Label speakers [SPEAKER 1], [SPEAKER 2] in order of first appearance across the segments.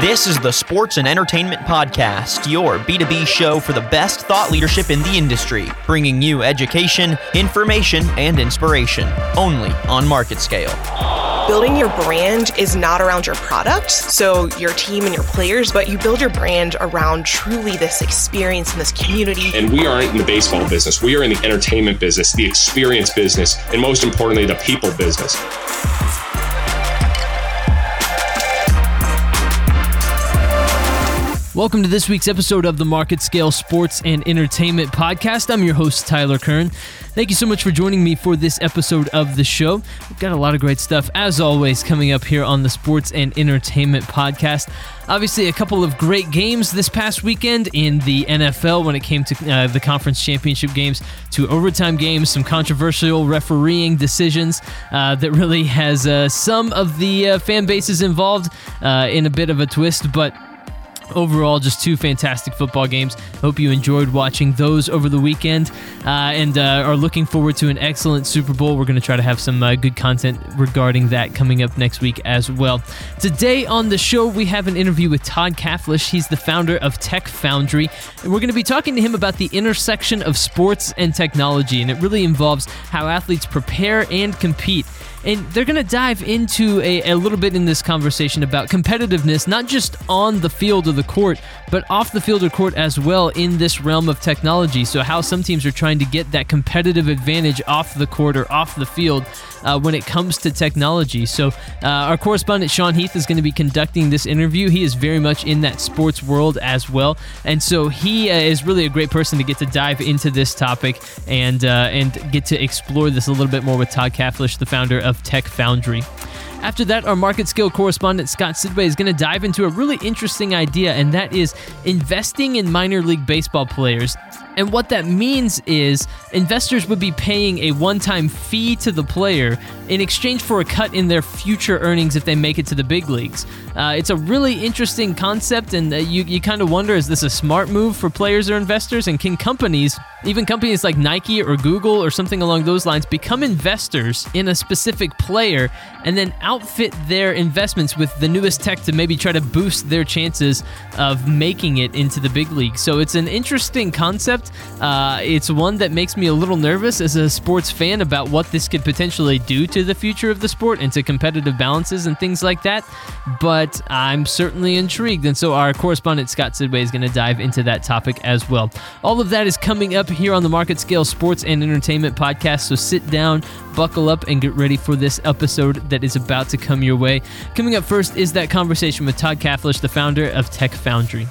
[SPEAKER 1] This is the Sports and Entertainment Podcast, your B2B show for the best thought leadership in the industry, bringing you education, information, and inspiration, only on market scale.
[SPEAKER 2] Building your brand is not around your product, so your team and your players, but you build your brand around truly this experience and this community.
[SPEAKER 3] And we aren't in the baseball business, we are in the entertainment business, the experience business, and most importantly, the people business.
[SPEAKER 4] Welcome to this week's episode of the Market Scale Sports and Entertainment Podcast. I'm your host, Tyler Kern. Thank you so much for joining me for this episode of the show. We've got a lot of great stuff, as always, coming up here on the Sports and Entertainment Podcast. Obviously, a couple of great games this past weekend in the NFL when it came to uh, the conference championship games, to overtime games, some controversial refereeing decisions uh, that really has uh, some of the uh, fan bases involved uh, in a bit of a twist, but overall just two fantastic football games. Hope you enjoyed watching those over the weekend uh, and uh, are looking forward to an excellent super bowl. We're going to try to have some uh, good content regarding that coming up next week as well. Today on the show we have an interview with todd Kaflish. he's the founder of tech foundry and we're going to be talking to him about the intersection of sports and technology and it really involves how athletes prepare and compete and they're going to dive into a, a, little bit in this conversation about competitiveness, not just on the field or the court, but off the field or court as well in this realm of technology. So, how some teams are trying to get that competitive advantage off the court or off the field uh, when it comes to technology. So, uh, our correspondent Sean Heath is going to be conducting this interview. He is very much in that sports world as well. And so, he uh, is really a great person to get to dive into this topic and, uh, and get to explore this a little bit more with Todd Kaflish, the founder of of Tech Foundry. After that, our market scale correspondent Scott Sidway is going to dive into a really interesting idea, and that is investing in minor league baseball players. And what that means is investors would be paying a one time fee to the player in exchange for a cut in their future earnings if they make it to the big leagues. Uh, it's a really interesting concept, and uh, you, you kind of wonder is this a smart move for players or investors? And can companies, even companies like Nike or Google or something along those lines, become investors in a specific player and then outfit their investments with the newest tech to maybe try to boost their chances of making it into the big league? So it's an interesting concept. Uh, it's one that makes me a little nervous as a sports fan about what this could potentially do to the future of the sport and to competitive balances and things like that. But but I'm certainly intrigued. And so our correspondent Scott Sidway is going to dive into that topic as well. All of that is coming up here on the Market Scale Sports and Entertainment Podcast. So sit down, buckle up, and get ready for this episode that is about to come your way. Coming up first is that conversation with Todd Kaflish, the founder of Tech Foundry.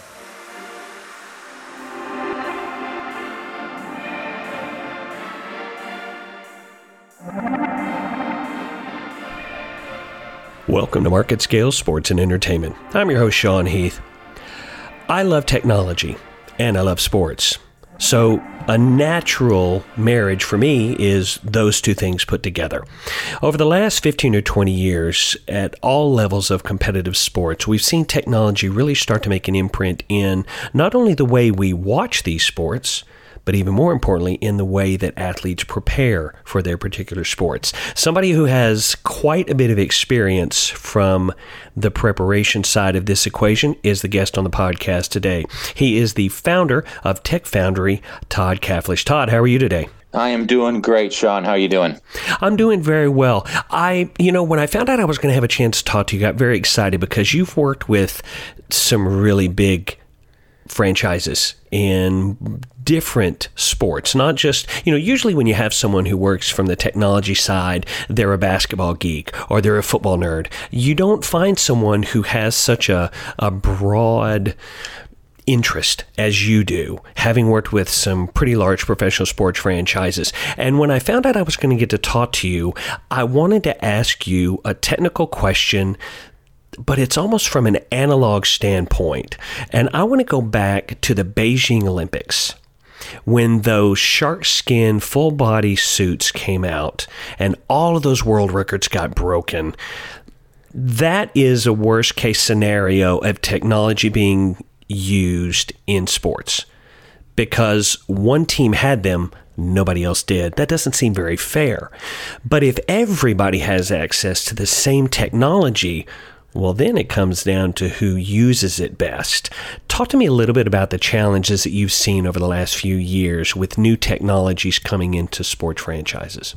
[SPEAKER 5] Welcome to Market Scale Sports and Entertainment. I'm your host, Sean Heath. I love technology and I love sports. So, a natural marriage for me is those two things put together. Over the last 15 or 20 years, at all levels of competitive sports, we've seen technology really start to make an imprint in not only the way we watch these sports, but even more importantly, in the way that athletes prepare for their particular sports. Somebody who has quite a bit of experience from the preparation side of this equation is the guest on the podcast today. He is the founder of Tech Foundry, Todd Kaflish. Todd, how are you today?
[SPEAKER 6] I am doing great, Sean. How are you doing?
[SPEAKER 5] I'm doing very well. I, you know, when I found out I was going to have a chance to talk to you, I got very excited because you've worked with some really big franchises in different sports, not just, you know, usually when you have someone who works from the technology side, they're a basketball geek or they're a football nerd. You don't find someone who has such a, a broad interest as you do, having worked with some pretty large professional sports franchises. And when I found out I was going to get to talk to you, I wanted to ask you a technical question but it's almost from an analog standpoint. And I want to go back to the Beijing Olympics when those shark skin full body suits came out and all of those world records got broken. That is a worst case scenario of technology being used in sports because one team had them, nobody else did. That doesn't seem very fair. But if everybody has access to the same technology, Well, then it comes down to who uses it best. Talk to me a little bit about the challenges that you've seen over the last few years with new technologies coming into sports franchises.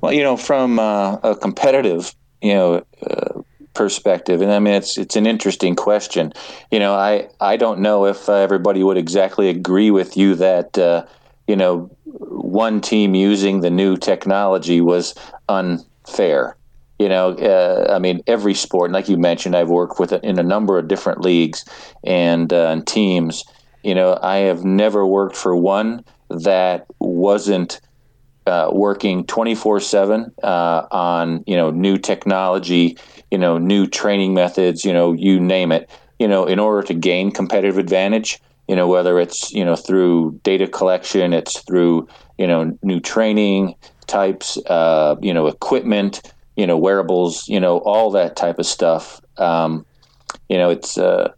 [SPEAKER 6] Well, you know, from uh, a competitive, you know, uh, perspective, and I mean, it's it's an interesting question. You know, I I don't know if uh, everybody would exactly agree with you that uh, you know one team using the new technology was unfair. You know, uh, I mean, every sport, like you mentioned, I've worked with in a number of different leagues and, uh, and teams. You know, I have never worked for one that wasn't uh, working 24 7 uh, on, you know, new technology, you know, new training methods, you know, you name it, you know, in order to gain competitive advantage, you know, whether it's, you know, through data collection, it's through, you know, new training types, uh, you know, equipment, you know, wearables, you know, all that type of stuff. Um, you know, it's, uh,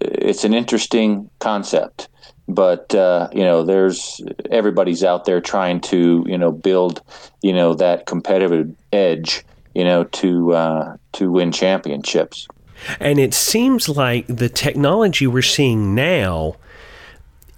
[SPEAKER 6] it's an interesting concept but uh, you know there's everybody's out there trying to you know build you know that competitive edge you know to uh, to win championships
[SPEAKER 5] and it seems like the technology we're seeing now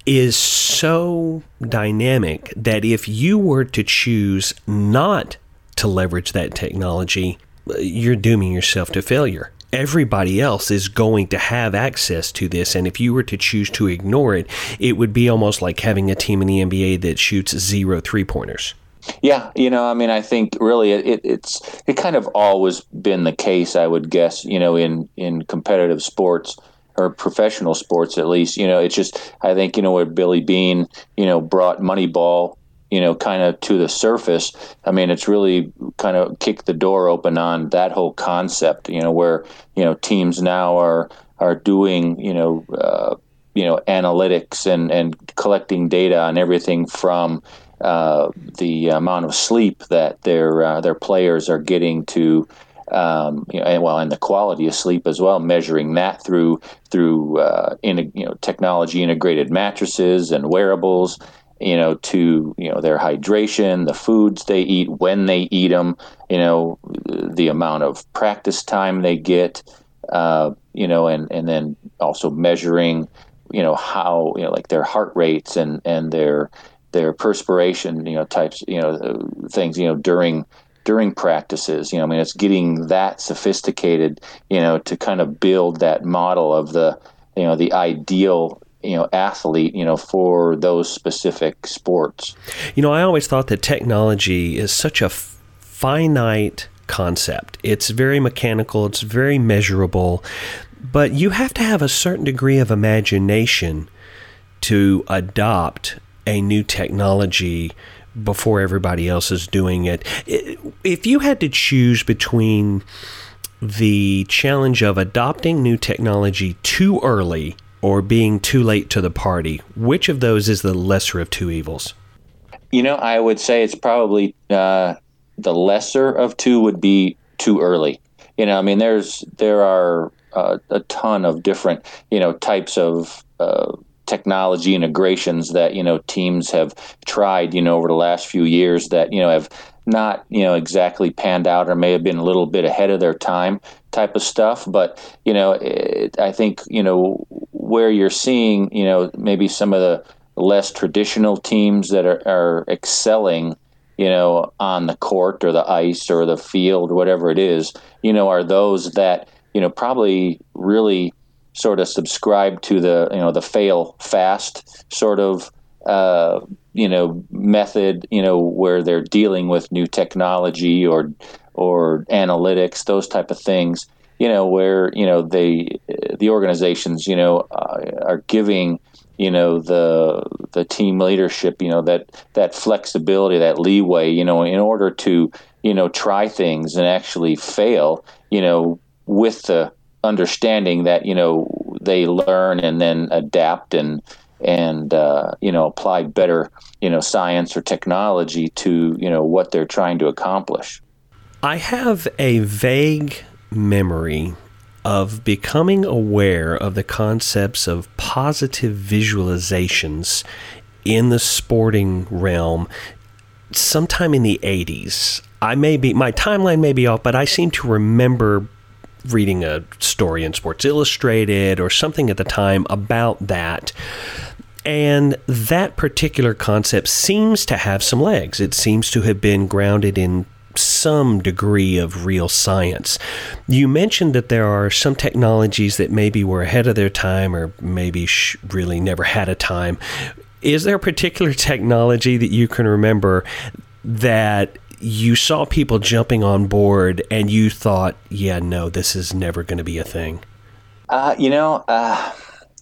[SPEAKER 5] is so dynamic that if you were to choose not to leverage that technology you're dooming yourself to failure everybody else is going to have access to this. And if you were to choose to ignore it, it would be almost like having a team in the NBA that shoots zero three pointers.
[SPEAKER 6] Yeah, you know, I mean, I think really it, it's it kind of always been the case, I would guess, you know, in in competitive sports or professional sports at least. You know, it's just I think you know where Billy Beane, you know, brought Moneyball you know, kind of to the surface, I mean, it's really kind of kicked the door open on that whole concept. You know, where you know teams now are are doing you know uh, you know analytics and and collecting data on everything from uh, the amount of sleep that their uh, their players are getting to. Um, you know, and well, and the quality of sleep as well, measuring that through through uh, in, you know technology integrated mattresses and wearables, you know, to you know their hydration, the foods they eat, when they eat them, you know, the amount of practice time they get, uh, you know, and and then also measuring, you know, how you know like their heart rates and and their their perspiration, you know, types, you know, things, you know, during during practices. You know, I mean, it's getting that sophisticated, you know, to kind of build that model of the you know the ideal you know athlete you know for those specific sports.
[SPEAKER 5] You know i always thought that technology is such a f- finite concept. It's very mechanical it's very measurable but you have to have a certain degree of imagination to adopt a new technology before everybody else is doing it. If you had to choose between the challenge of adopting new technology too early or being too late to the party. Which of those is the lesser of two evils?
[SPEAKER 6] You know, I would say it's probably uh, the lesser of two would be too early. You know, I mean, there's there are uh, a ton of different you know types of uh, technology integrations that you know teams have tried you know over the last few years that you know have not you know exactly panned out or may have been a little bit ahead of their time type of stuff but you know it, i think you know where you're seeing, you know, maybe some of the less traditional teams that are, are excelling, you know, on the court or the ice or the field, whatever it is, you know, are those that, you know, probably really sort of subscribe to the, you know, the fail fast sort of, uh, you know, method, you know, where they're dealing with new technology or, or analytics, those type of things you know, where you know they the organizations you know uh, are giving you know the the team leadership you know that that flexibility that leeway you know in order to you know try things and actually fail you know with the understanding that you know they learn and then adapt and and uh, you know apply better you know science or technology to you know what they're trying to accomplish.
[SPEAKER 5] I have a vague memory of becoming aware of the concepts of positive visualizations in the sporting realm sometime in the 80s. I may be, my timeline may be off, but I seem to remember reading a story in Sports Illustrated or something at the time about that. And that particular concept seems to have some legs. It seems to have been grounded in some degree of real science. You mentioned that there are some technologies that maybe were ahead of their time or maybe really never had a time. Is there a particular technology that you can remember that you saw people jumping on board and you thought, yeah, no, this is never going to be a thing?
[SPEAKER 6] Uh, you know, uh,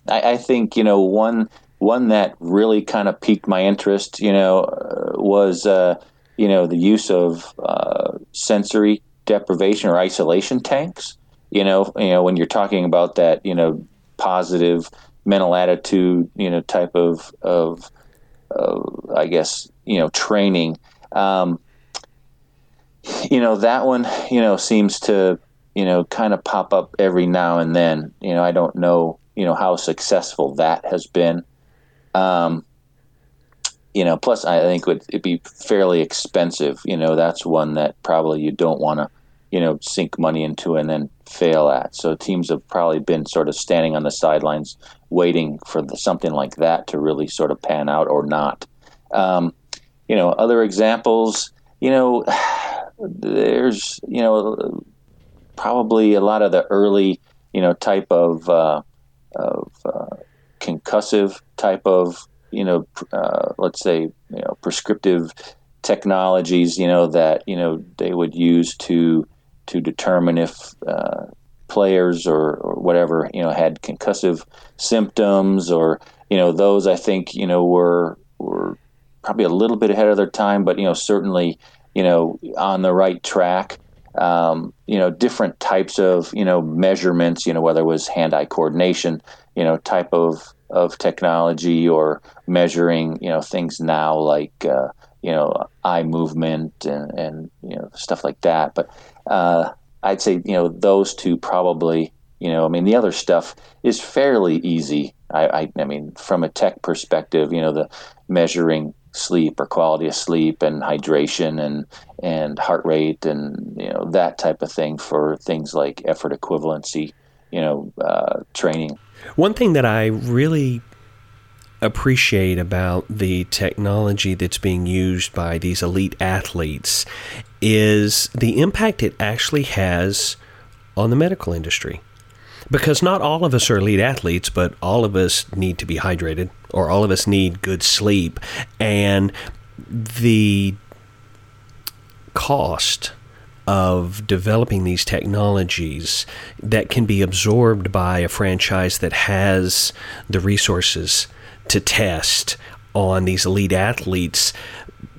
[SPEAKER 6] I, I, think, you know, one one that really kind of piqued my interest, you know, uh, was uh, you know the use of uh, sensory deprivation or isolation tanks. You know, you know when you're talking about that, you know, positive mental attitude, you know, type of of, of I guess you know training. Um, you know that one, you know, seems to you know kind of pop up every now and then. You know, I don't know you know how successful that has been. Um, you know, plus I think would it be fairly expensive. You know, that's one that probably you don't want to, you know, sink money into and then fail at. So teams have probably been sort of standing on the sidelines, waiting for the, something like that to really sort of pan out or not. Um, you know, other examples. You know, there's you know probably a lot of the early you know type of uh, of uh, concussive type of you know, uh, let's say, you know, prescriptive technologies, you know, that you know they would use to to determine if uh, players or, or whatever you know had concussive symptoms or you know those I think you know were were probably a little bit ahead of their time, but you know certainly you know on the right track. Um, you know different types of you know measurements. You know whether it was hand-eye coordination, you know type of of technology or measuring you know things now like uh, you know eye movement and, and you know stuff like that but uh, I'd say you know those two probably you know I mean the other stuff is fairly easy I, I, I mean from a tech perspective you know the measuring sleep or quality of sleep and hydration and and heart rate and you know that type of thing for things like effort equivalency you know uh, training
[SPEAKER 5] one thing that I really appreciate about the technology that's being used by these elite athletes is the impact it actually has on the medical industry. Because not all of us are elite athletes, but all of us need to be hydrated or all of us need good sleep. And the cost of developing these technologies that can be absorbed by a franchise that has the resources to test on these elite athletes.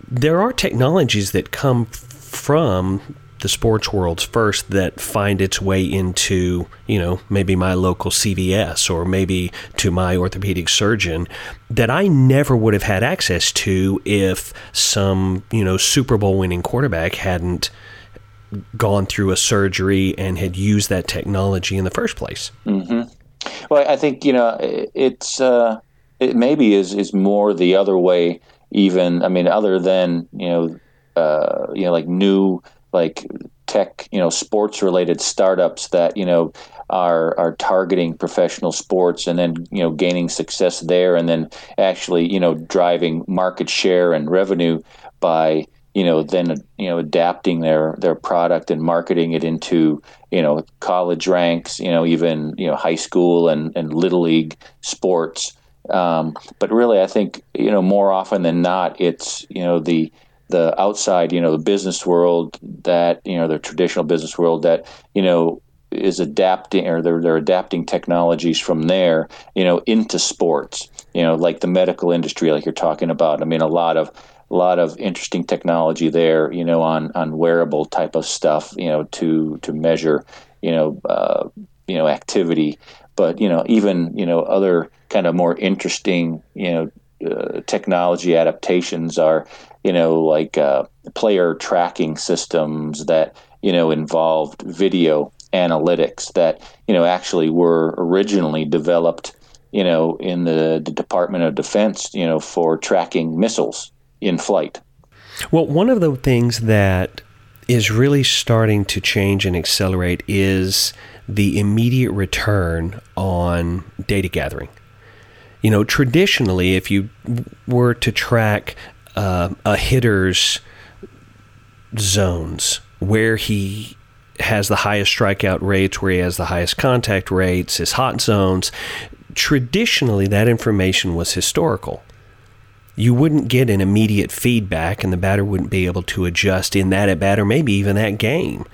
[SPEAKER 5] There are technologies that come from the sports worlds first that find its way into, you know, maybe my local CVS or maybe to my orthopedic surgeon that I never would have had access to if some, you know, Super Bowl winning quarterback hadn't gone through a surgery and had used that technology in the first place.
[SPEAKER 6] Mm-hmm. Well, I think you know it's uh, it maybe is is more the other way. Even I mean, other than you know, uh, you know, like new like tech, you know, sports related startups that you know are are targeting professional sports and then you know gaining success there, and then actually you know driving market share and revenue by you know, then you know, adapting their their product and marketing it into you know college ranks, you know, even you know high school and and little league sports. Um, but really, I think you know more often than not, it's you know the the outside, you know, the business world that you know the traditional business world that you know is adapting or they're, they're adapting technologies from there, you know, into sports, you know, like the medical industry, like you're talking about. I mean, a lot of a lot of interesting technology there, you know, on on wearable type of stuff, you know, to to measure, you know, uh, you know, activity. But you know, even you know, other kind of more interesting, you know, uh, technology adaptations are, you know, like uh, player tracking systems that you know involved video analytics that you know actually were originally developed you know in the, the Department of Defense you know for tracking missiles in flight.
[SPEAKER 5] Well, one of the things that is really starting to change and accelerate is the immediate return on data gathering. You know, traditionally, if you were to track uh, a hitter's zones, where he has the highest strikeout rates, where he has the highest contact rates, his hot zones, traditionally that information was historical. You wouldn't get an immediate feedback, and the batter wouldn't be able to adjust in that at bat or maybe even that game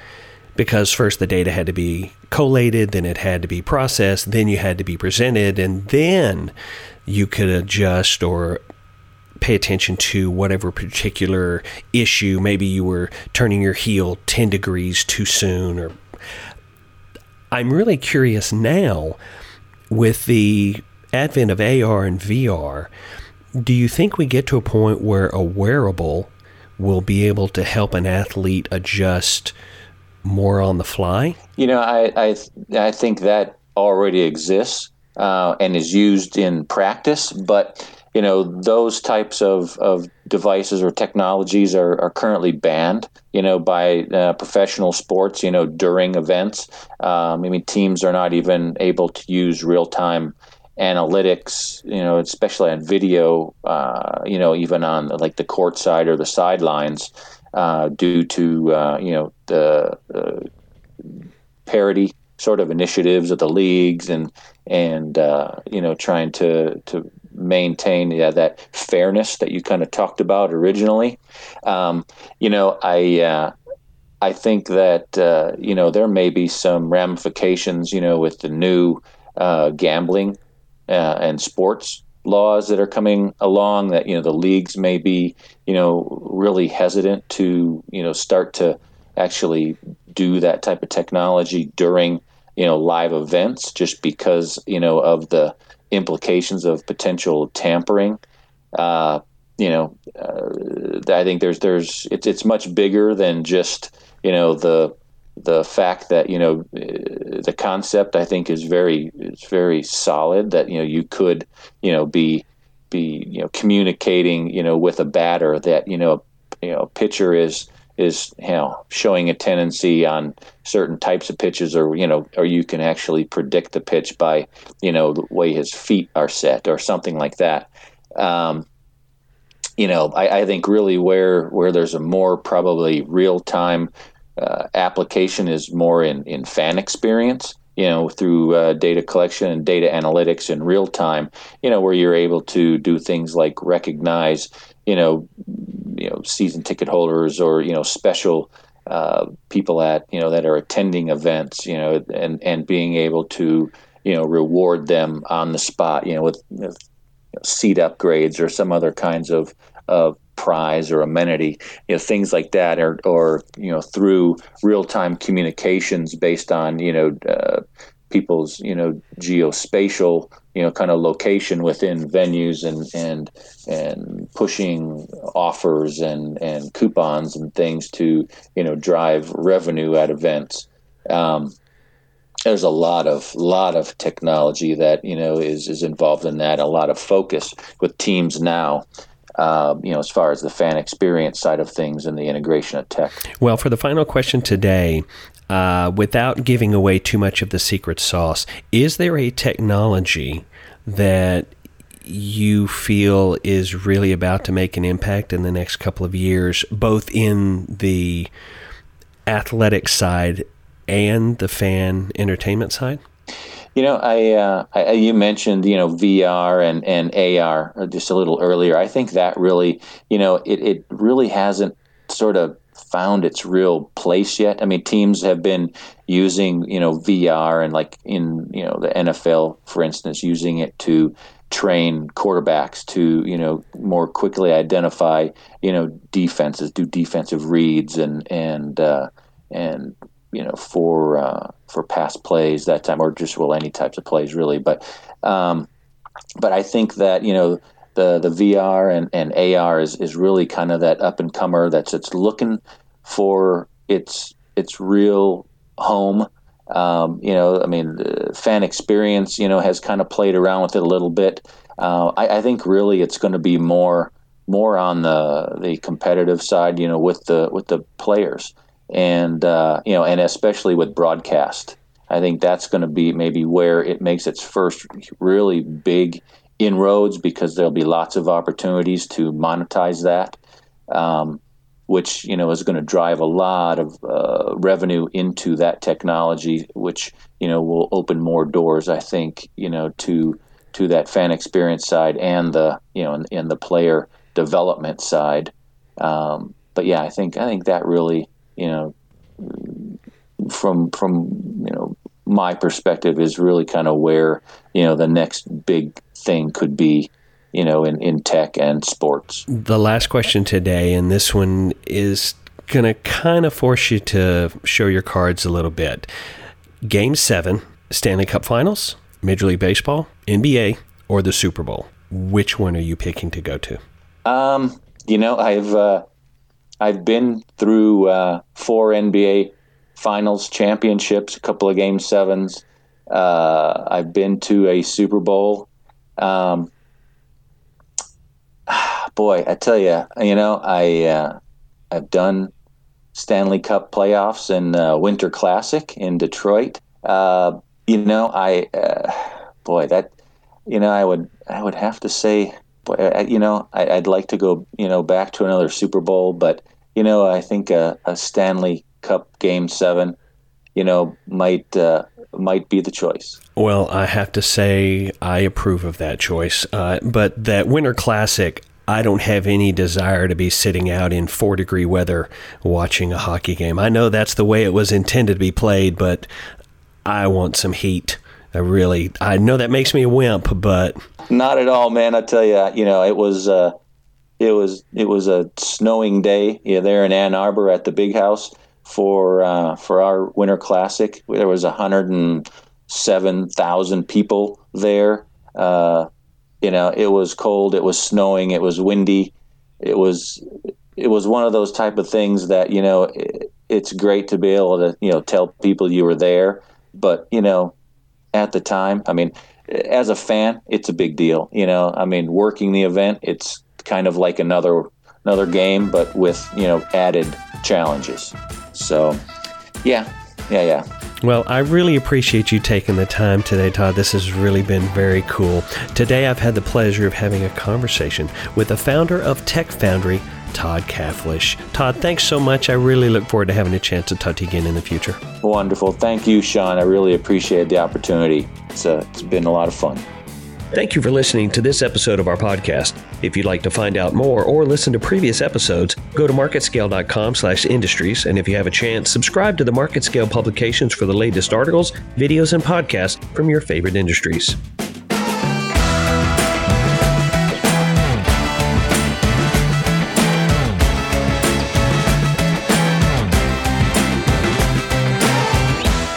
[SPEAKER 5] because first the data had to be collated, then it had to be processed, then you had to be presented, and then you could adjust or pay attention to whatever particular issue. Maybe you were turning your heel 10 degrees too soon or I'm really curious now with the advent of AR and VR, do you think we get to a point where a wearable will be able to help an athlete adjust more on the fly?
[SPEAKER 6] You know, I I, I think that already exists uh, and is used in practice, but you know those types of, of devices or technologies are, are currently banned you know by uh, professional sports you know during events um, i mean teams are not even able to use real-time analytics you know especially on video uh, you know even on like the court side or the sidelines uh, due to uh, you know the parity sort of initiatives of the leagues and and uh, you know trying to to maintain yeah, that fairness that you kind of talked about originally. Um, you know, I uh, I think that uh, you know there may be some ramifications, you know, with the new uh, gambling uh, and sports laws that are coming along. That you know the leagues may be you know really hesitant to you know start to actually do that type of technology during you know live events just because you know of the implications of potential tampering. Uh, you know, uh, I think there's there's it's it's much bigger than just you know the the fact that you know uh, the concept I think is very is very solid that you know you could you know be be you know communicating you know with a batter that you know you know pitcher is is you know showing a tendency on certain types of pitches or you know or you can actually predict the pitch by you know the way his feet are set or something like that um, you know I, I, think really where where there's a more probably real time uh, application is more in in fan experience you know through uh, data collection and data analytics in real time you know where you're able to do things like recognize you know you know season ticket holders or you know special uh, people at you know that are attending events you know and and being able to you know reward them on the spot you know with, with you know, seat upgrades or some other kinds of of prize or amenity you know things like that or or you know through real time communications based on you know uh, people's you know geospatial you know kind of location within venues and and and pushing offers and and coupons and things to you know drive revenue at events. Um, there's a lot of lot of technology that you know is is involved in that a lot of focus with teams now uh, you know, as far as the fan experience side of things and the integration of tech.
[SPEAKER 5] Well, for the final question today, uh, without giving away too much of the secret sauce, is there a technology that you feel is really about to make an impact in the next couple of years, both in the athletic side and the fan entertainment side?
[SPEAKER 6] You know, I, uh, I, you mentioned you know VR and and AR just a little earlier. I think that really you know it it really hasn't sort of found its real place yet. I mean, teams have been using you know VR and like in you know the NFL, for instance, using it to train quarterbacks to you know more quickly identify you know defenses, do defensive reads and and uh, and you know for uh, for pass plays that time or just well any types of plays really. But um, but I think that you know the the VR and, and AR is, is really kind of that up and comer that's it's looking for its its real home. Um, you know, I mean, fan experience, you know, has kind of played around with it a little bit. Uh, I, I, think really it's going to be more more on the the competitive side, you know, with the with the players, and uh, you know, and especially with broadcast. I think that's going to be maybe where it makes its first really big inroads because there'll be lots of opportunities to monetize that, um, which you know is going to drive a lot of uh, revenue into that technology, which you know will open more doors. I think you know to to that fan experience side and the you know and, the player development side. Um, but yeah, I think I think that really you know from from you know my perspective is really kind of where you know the next big thing could be you know in, in tech and sports.
[SPEAKER 5] The last question today and this one is going to kind of force you to show your cards a little bit. Game 7 stanley cup finals major league baseball nba or the super bowl? Which one are you picking to go to?
[SPEAKER 6] Um you know i've uh, i've been through uh, four nba finals championships, a couple of game sevens. Uh, I've been to a Super Bowl. Um, boy, I tell you, you know, I uh, I've done Stanley Cup playoffs and uh, Winter Classic in Detroit. Uh, you know, I uh, boy that you know I would I would have to say, boy, you know, I, would like to go you know back to another Super Bowl, but you know, I think a, a Stanley Cup Game Seven, you know, might uh, might be the choice.
[SPEAKER 5] Well, I have to say I approve of that choice. Uh, but that Winter Classic, I don't have any desire to be sitting out in four degree weather watching a hockey game. I know that's the way it was intended to be played, but I want some heat. I really, I know that makes me a wimp, but
[SPEAKER 6] not at all, man. I tell you, you know, it was. Uh, it was it was a snowing day yeah, there in Ann Arbor at the Big House, for uh, for our Winter Classic. There was hundred and seven thousand people there. Uh, you know, it was cold, it was snowing, it was windy. It was it was one of those type of things that you know it, it's great to be able to you know tell people you were there, but you know at the time, I mean, as a fan, it's a big deal. You know, I mean, working the event, it's kind of like another another game, but with you know added challenges. So, yeah, yeah, yeah.
[SPEAKER 5] Well, I really appreciate you taking the time today, Todd. This has really been very cool. Today, I've had the pleasure of having a conversation with the founder of Tech Foundry, Todd Kaflish. Todd, thanks so much. I really look forward to having a chance to talk to you again in the future.
[SPEAKER 6] Wonderful. Thank you, Sean. I really appreciate the opportunity. It's, uh, it's been a lot of fun.
[SPEAKER 5] Thank you for listening to this episode of our podcast. If you'd like to find out more or listen to previous episodes, go to marketscale.com/industries and if you have a chance, subscribe to the MarketScale publications for the latest articles, videos and podcasts from your favorite industries.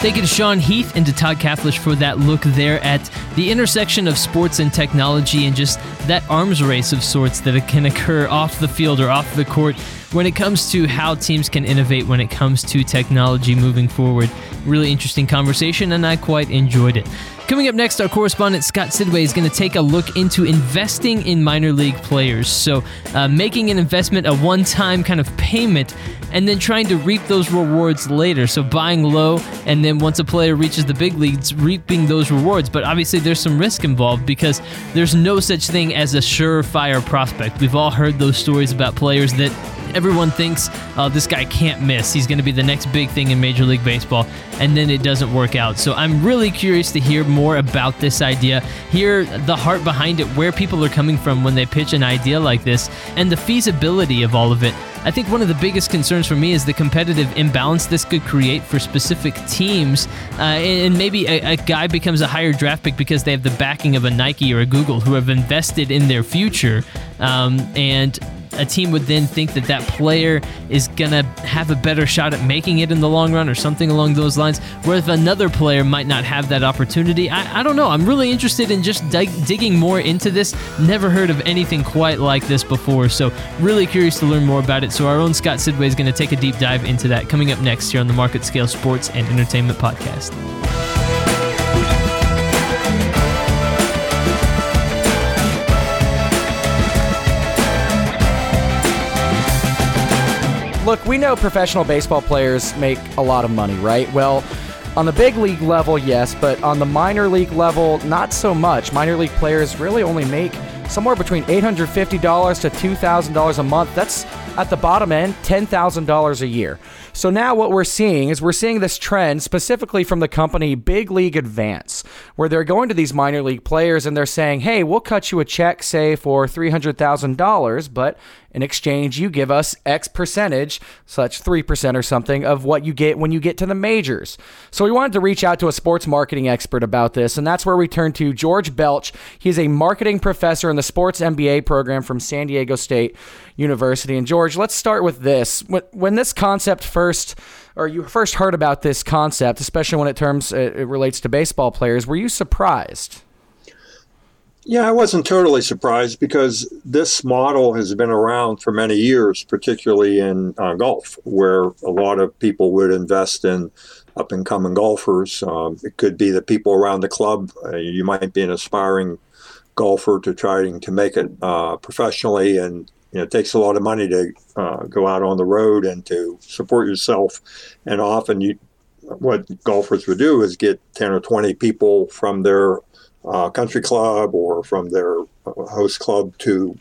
[SPEAKER 4] Thank you to Sean Heath and to Todd Kaflish for that look there at the intersection of sports and technology and just that arms race of sorts that can occur off the field or off the court when it comes to how teams can innovate when it comes to technology moving forward. Really interesting conversation, and I quite enjoyed it. Coming up next, our correspondent Scott Sidway is going to take a look into investing in minor league players. So, uh, making an investment, a one time kind of payment, and then trying to reap those rewards later. So, buying low, and then once a player reaches the big leagues, reaping those rewards. But obviously, there's some risk involved because there's no such thing as a surefire prospect. We've all heard those stories about players that everyone thinks uh, this guy can't miss. He's going to be the next big thing in Major League Baseball, and then it doesn't work out. So I'm really curious to hear more about this idea, hear the heart behind it, where people are coming from when they pitch an idea like this, and the feasibility of all of it. I think one of the biggest concerns for me is the competitive imbalance this could create for specific teams. Uh, and maybe a, a, guy becomes a higher draft pick because they have the backing of a Nike or a Google who have invested in their future. Um, and a team would then think that that player is going to have a better shot at making it in the long run or something along those lines. Where if another player might not have that opportunity, I, I don't know. I'm really interested in just dig- digging more into this. Never heard of anything quite like this before, so really curious to learn more about it. So our own Scott Sidway is going to take a deep dive into that coming up next here on the Market Scale Sports and Entertainment Podcast.
[SPEAKER 7] Look, we know professional baseball players make a lot of money, right? Well, On the big league level, yes, but on the minor league level, not so much. Minor league players really only make somewhere between $850 to $2,000 a month. That's at the bottom end, $10,000 a year. So now what we're seeing is we're seeing this trend specifically from the company Big League Advance, where they're going to these minor league players and they're saying, hey, we'll cut you a check, say, for $300,000, but in exchange, you give us X percentage, such 3% or something, of what you get when you get to the majors. So we wanted to reach out to a sports marketing expert about this, and that's where we turn to George Belch. He's a marketing professor in the sports MBA program from San Diego State University. And George, let's start with this. When, when this concept first or you first heard about this concept, especially when it terms it relates to baseball players, were you surprised?
[SPEAKER 8] Yeah, I wasn't totally surprised because this model has been around for many years, particularly in uh, golf, where a lot of people would invest in up and coming golfers. Um, it could be the people around the club. Uh, you might be an aspiring golfer to trying to make it uh, professionally, and you know, it takes a lot of money to uh, go out on the road and to support yourself. And often, you what golfers would do is get ten or twenty people from their uh, country club or from their host club to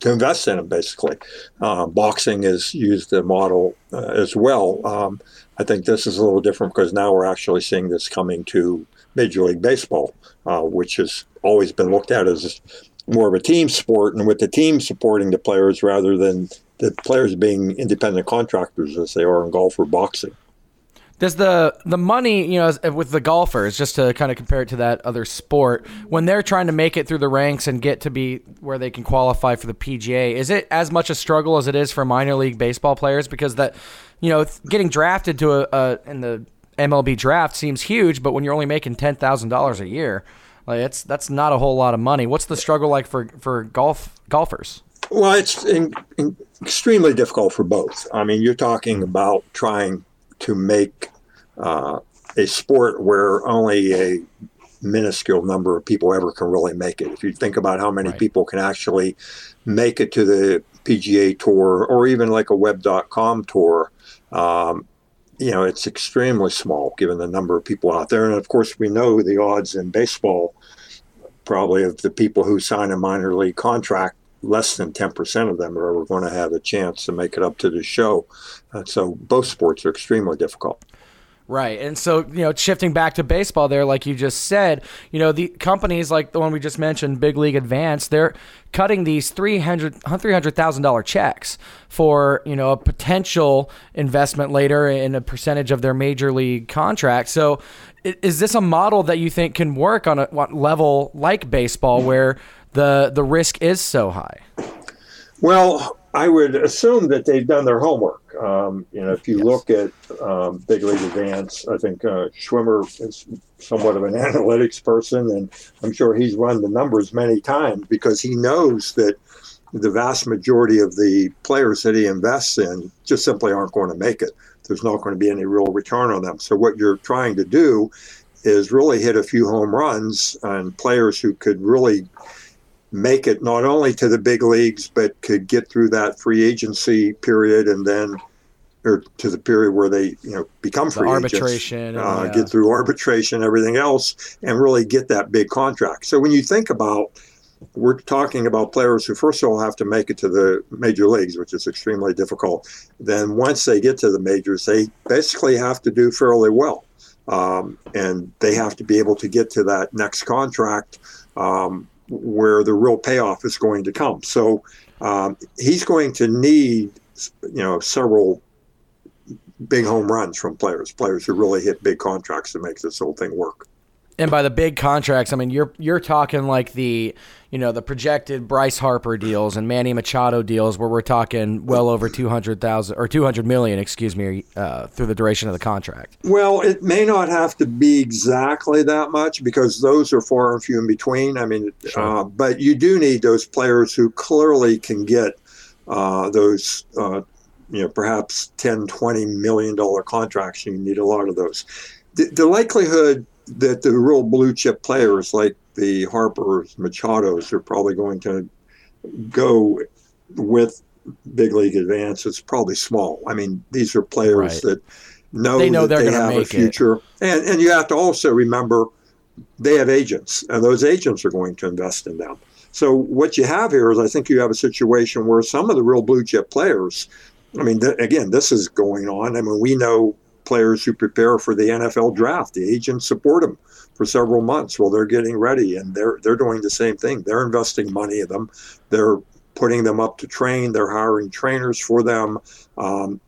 [SPEAKER 8] to invest in them. Basically, uh, boxing is used the model uh, as well. Um, I think this is a little different because now we're actually seeing this coming to Major League Baseball, uh, which has always been looked at as more of a team sport, and with the team supporting the players rather than the players being independent contractors as they are in golf or boxing.
[SPEAKER 7] Does the the money, you know, with the golfers, just to kind of compare it to that other sport, when they're trying to make it through the ranks and get to be where they can qualify for the PGA, is it as much a struggle as it is for minor league baseball players? Because that, you know, getting drafted to a, a in the MLB draft seems huge, but when you're only making ten thousand dollars a year, like it's that's not a whole lot of money. What's the struggle like for for golf golfers?
[SPEAKER 8] Well, it's in, in extremely difficult for both. I mean, you're talking about trying to make uh, a sport where only a minuscule number of people ever can really make it. If you think about how many right. people can actually make it to the PGA Tour or even like a Web.com tour, um, you know, it's extremely small given the number of people out there. And of course, we know the odds in baseball probably of the people who sign a minor league contract less than 10% of them are ever going to have a chance to make it up to the show. Uh, so both sports are extremely difficult.
[SPEAKER 7] Right. And so, you know, shifting back to baseball there, like you just said, you know, the companies like the one we just mentioned, Big League Advance, they're cutting these $300,000 $300, checks for, you know, a potential investment later in a percentage of their major league contract. So is this a model that you think can work on a level like baseball where the, the risk is so high?
[SPEAKER 8] Well, I would assume that they've done their homework. Um, you know, if you yes. look at um, Big League Advance, I think uh, Schwimmer is somewhat of an analytics person, and I'm sure he's run the numbers many times because he knows that the vast majority of the players that he invests in just simply aren't going to make it. There's not going to be any real return on them. So what you're trying to do is really hit a few home runs on players who could really make it not only to the big leagues, but could get through that free agency period and then or to the period where they you know become free
[SPEAKER 7] the arbitration
[SPEAKER 8] agents, uh, yeah. get through arbitration everything else and really get that big contract. So when you think about we're talking about players who first of all have to make it to the major leagues which is extremely difficult. Then once they get to the majors they basically have to do fairly well. Um, and they have to be able to get to that next contract um, where the real payoff is going to come. So um, he's going to need, you know, several big home runs from players, players who really hit big contracts to make this whole thing work.
[SPEAKER 7] And by the big contracts, I mean you're you're talking like the you know the projected Bryce Harper deals and Manny Machado deals, where we're talking well over two hundred thousand or two hundred million, excuse me, uh, through the duration of the contract.
[SPEAKER 8] Well, it may not have to be exactly that much because those are far and few in between. I mean, sure. uh, but you do need those players who clearly can get uh, those uh, you know perhaps 10 20 million dollar contracts you need a lot of those the, the likelihood that the real blue chip players like the Harpers, Machados are probably going to go with big league advance. It's probably small. I mean, these are players right. that know,
[SPEAKER 7] They know
[SPEAKER 8] that
[SPEAKER 7] they're
[SPEAKER 8] they have a
[SPEAKER 7] make it.
[SPEAKER 8] future. And and you have to also remember they have agents, and those agents are going to invest in them. So what you have here is, I think you have a situation where some of the real blue chip players. I mean, th- again, this is going on. I mean, we know players who prepare for the NFL draft. The agents support them for several months while they're getting ready, and they're they're doing the same thing. They're investing money in them. They're putting them up to train. They're hiring trainers for them, um,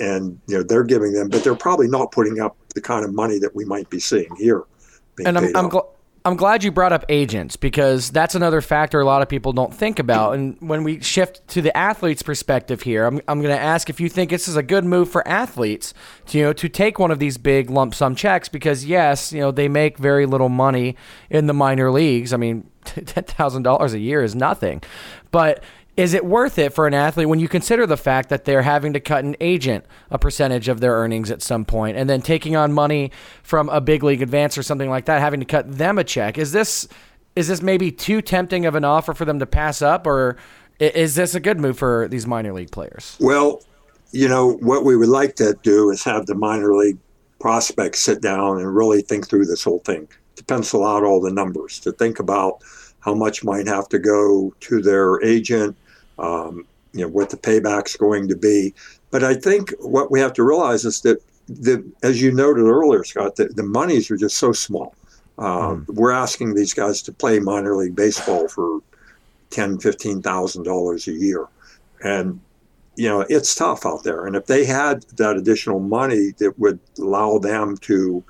[SPEAKER 8] and you know they're giving them, but they're probably not putting up the kind of money that we might be seeing here. being
[SPEAKER 7] and I'm I'm, gl- I'm glad you brought up agents because that's another factor a lot of people don't think about. And when we shift to the athlete's perspective here, I'm, I'm going to ask if you think this is a good move for athletes to you know to take one of these big lump sum checks because yes, you know they make very little money in the minor leagues. I mean, ten thousand dollars a year is nothing, but is it worth it for an athlete when you consider the fact that they're having to cut an agent a percentage of their earnings at some point and then taking on money from a big league advance or something like that having to cut them a check? Is this is this maybe too tempting of an offer for them to pass up or is this a good move for these minor league players?
[SPEAKER 8] Well, you know, what we would like to do is have the minor league prospects sit down and really think through this whole thing, to pencil out all the numbers, to think about how much might have to go to their agent, um, you know, what the payback's going to be. But I think what we have to realize is that, the, as you noted earlier, Scott, the, the monies are just so small. Uh, We're asking these guys to play minor league baseball for ten, fifteen thousand dollars a year, and you know it's tough out there. And if they had that additional money that would allow them to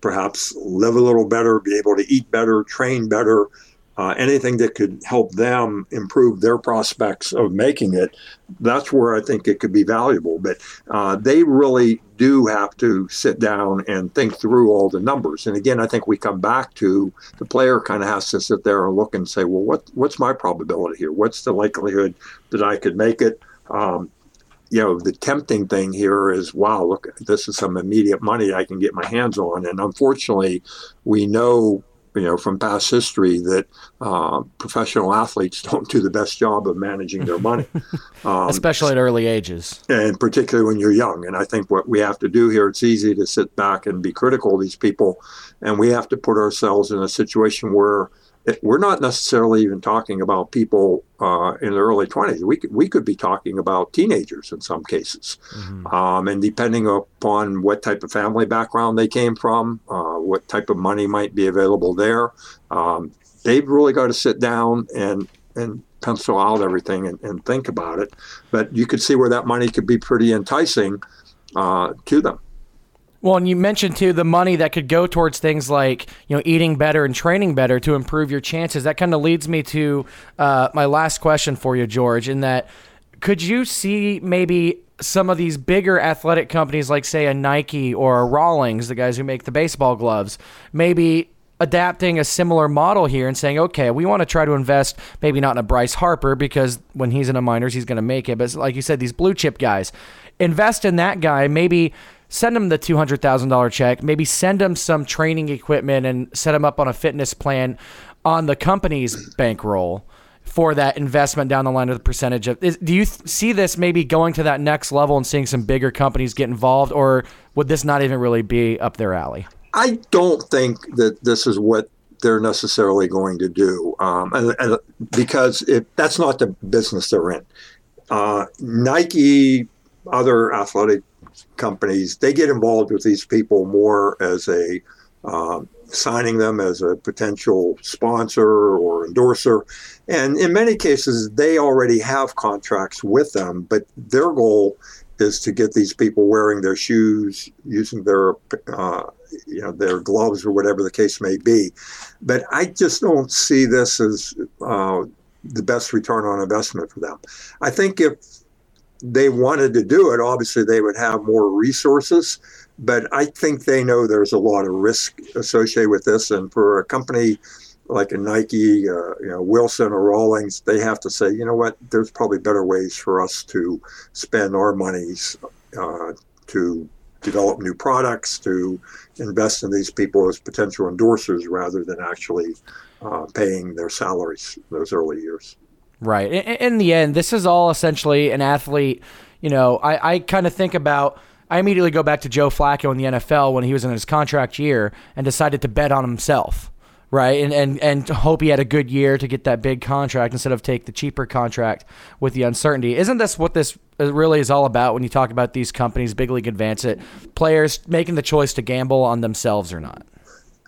[SPEAKER 8] perhaps live a little better, be able to eat better, train better, uh, anything that could help them improve their prospects of making it, that's where I think it could be valuable. But uh, they really do have to sit down and think through all the numbers. And again, I think we come back to the player kind of has to sit there and look and say, well, what what's my probability here? What's the likelihood that I could make it? Um, you know, the tempting thing here is, wow, look, this is some immediate money I can get my hands on. And unfortunately, we know, you know, from past history that uh, professional athletes don't do the best job of managing their money, um,
[SPEAKER 7] especially at early ages.
[SPEAKER 8] And particularly when you're young. And I think what we have to do here, it's easy to sit back and be critical of these people, and we have to put ourselves in a situation where it, we're not necessarily even talking about people uh, in their early 20s. We could, we could be talking about teenagers in some cases. Um, and depending upon what type of family background they came from, uh, what type of money might be available there, um, they've really got to sit down and, and pencil out everything and, and think about it. But you could see where that money could be pretty enticing uh, to them.
[SPEAKER 7] Well, and you mentioned too the money that could go towards things like you know eating better and training better to improve your chances. That kind of leads me to uh, my last question for you, George. In that, could you see maybe some of these bigger athletic companies, like say a Nike or a Rawlings, the guys who make the baseball gloves, maybe adapting a similar model here and saying, okay, we want to try to invest maybe not in a Bryce Harper because when he's in a minors, he's going to make it. But like you said, these blue chip guys, invest in that guy, maybe send them the $200,000 check, maybe send them some training equipment and set them up on a fitness plan on the company's bankroll for that investment down the line of the percentage of is, do you th- see this maybe going to that next level and seeing some bigger companies get involved or would this not even really be up their alley
[SPEAKER 8] I don't think that this is what they're necessarily going to do, um, and, and because it, that's not the business they're in. Uh, Nike, other athletic companies, they get involved with these people more as a um, signing them as a potential sponsor or endorser, and in many cases, they already have contracts with them, but their goal is to get these people wearing their shoes, using their uh, you know their gloves or whatever the case may be. But I just don't see this as uh, the best return on investment for them. I think if they wanted to do it, obviously they would have more resources. But I think they know there's a lot of risk associated with this, and for a company like a Nike, uh, you know, Wilson or Rawlings, they have to say, you know what, there's probably better ways for us to spend our monies uh, to develop new products, to invest in these people as potential endorsers rather than actually uh, paying their salaries those early years.
[SPEAKER 7] Right. In, in the end, this is all essentially an athlete. You know, I, I kind of think about I immediately go back to Joe Flacco in the NFL when he was in his contract year and decided to bet on himself, right? And and and hope he had a good year to get that big contract instead of take the cheaper contract with the uncertainty. Isn't this what this uh, really is all about when you talk about these companies, big league advance it, players making the choice to gamble on themselves or not?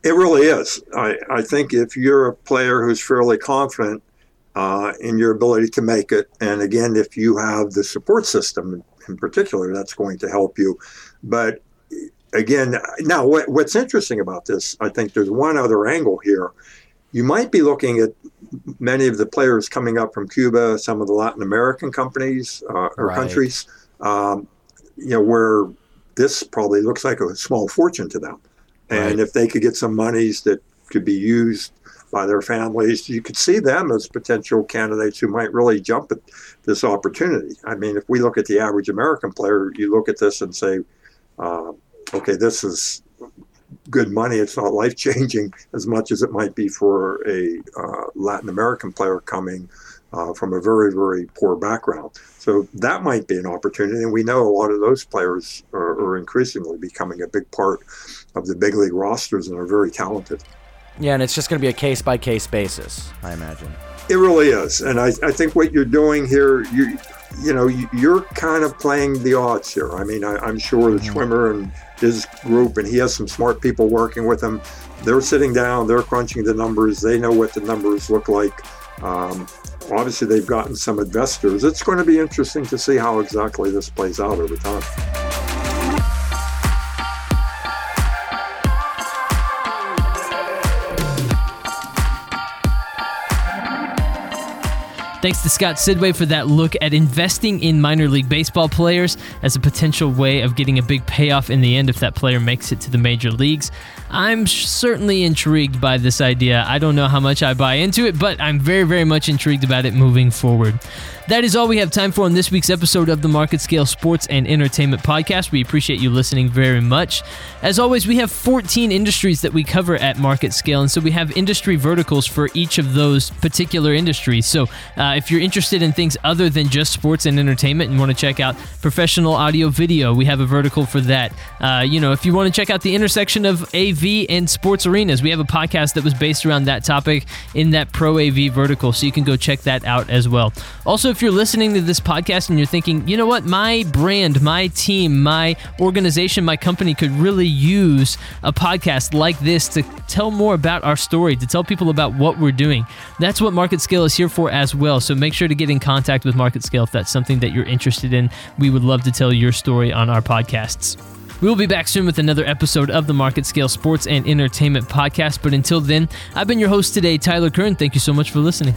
[SPEAKER 8] It really is. I, I think if you're a player who's fairly confident uh, in your ability to make it, and again, if you have the support system in particular, that's going to help you. But again, now what, what's interesting about this, I think there's one other angle here. You might be looking at many of the players coming up from Cuba, some of the Latin American companies uh, or right. countries, um, you know, where this probably looks like a small fortune to them. And right. if they could get some monies that could be used by their families, you could see them as potential candidates who might really jump at this opportunity. I mean, if we look at the average American player, you look at this and say, uh, okay, this is good money. It's not life changing as much as it might be for a uh, Latin American player coming uh, from a very, very poor background. So that might be an opportunity. And we know a lot of those players are, are increasingly becoming a big part of the big league rosters and are very talented.
[SPEAKER 7] Yeah, and it's just going to be a case by case basis, I imagine.
[SPEAKER 8] It really is. And I, I think what you're doing here, you you know, you're kind of playing the odds here. I mean, I, am sure the mm-hmm. And his group, and he has some smart people working with him. They're sitting down, they're crunching the numbers, they know what the numbers look like. Um, obviously, they've gotten some investors. It's going to be interesting to see how exactly this plays out over time.
[SPEAKER 4] Thanks to Scott Sidway for that look at investing in minor league baseball players as a potential way of getting a big payoff in the end if that player makes it to the major leagues. I'm certainly intrigued by this idea. I don't know how much I buy into it, but I'm very, very much intrigued about it moving forward. That is all we have time for on this week's episode of the Market Scale Sports and Entertainment Podcast. We appreciate you listening very much. As always, we have 14 industries that we cover at Market Scale, and so we have industry verticals for each of those particular industries. So uh, if you're interested in things other than just sports and entertainment and want to check out professional audio video, we have a vertical for that. Uh, you know, if you want to check out the intersection of AV and sports arenas, we have a podcast that was based around that topic in that Pro AV vertical, so you can go check that out as well. Also, if you're listening to this podcast and you're thinking, you know what, my brand, my team, my organization, my company could really use a podcast like this to tell more about our story, to tell people about what we're doing. That's what Market Scale is here for as well. So make sure to get in contact with Market Scale if that's something that you're interested in. We would love to tell your story on our podcasts. We will be back soon with another episode of the Market Scale Sports and Entertainment Podcast. But until then, I've been your host today, Tyler Kern. Thank you so much for listening.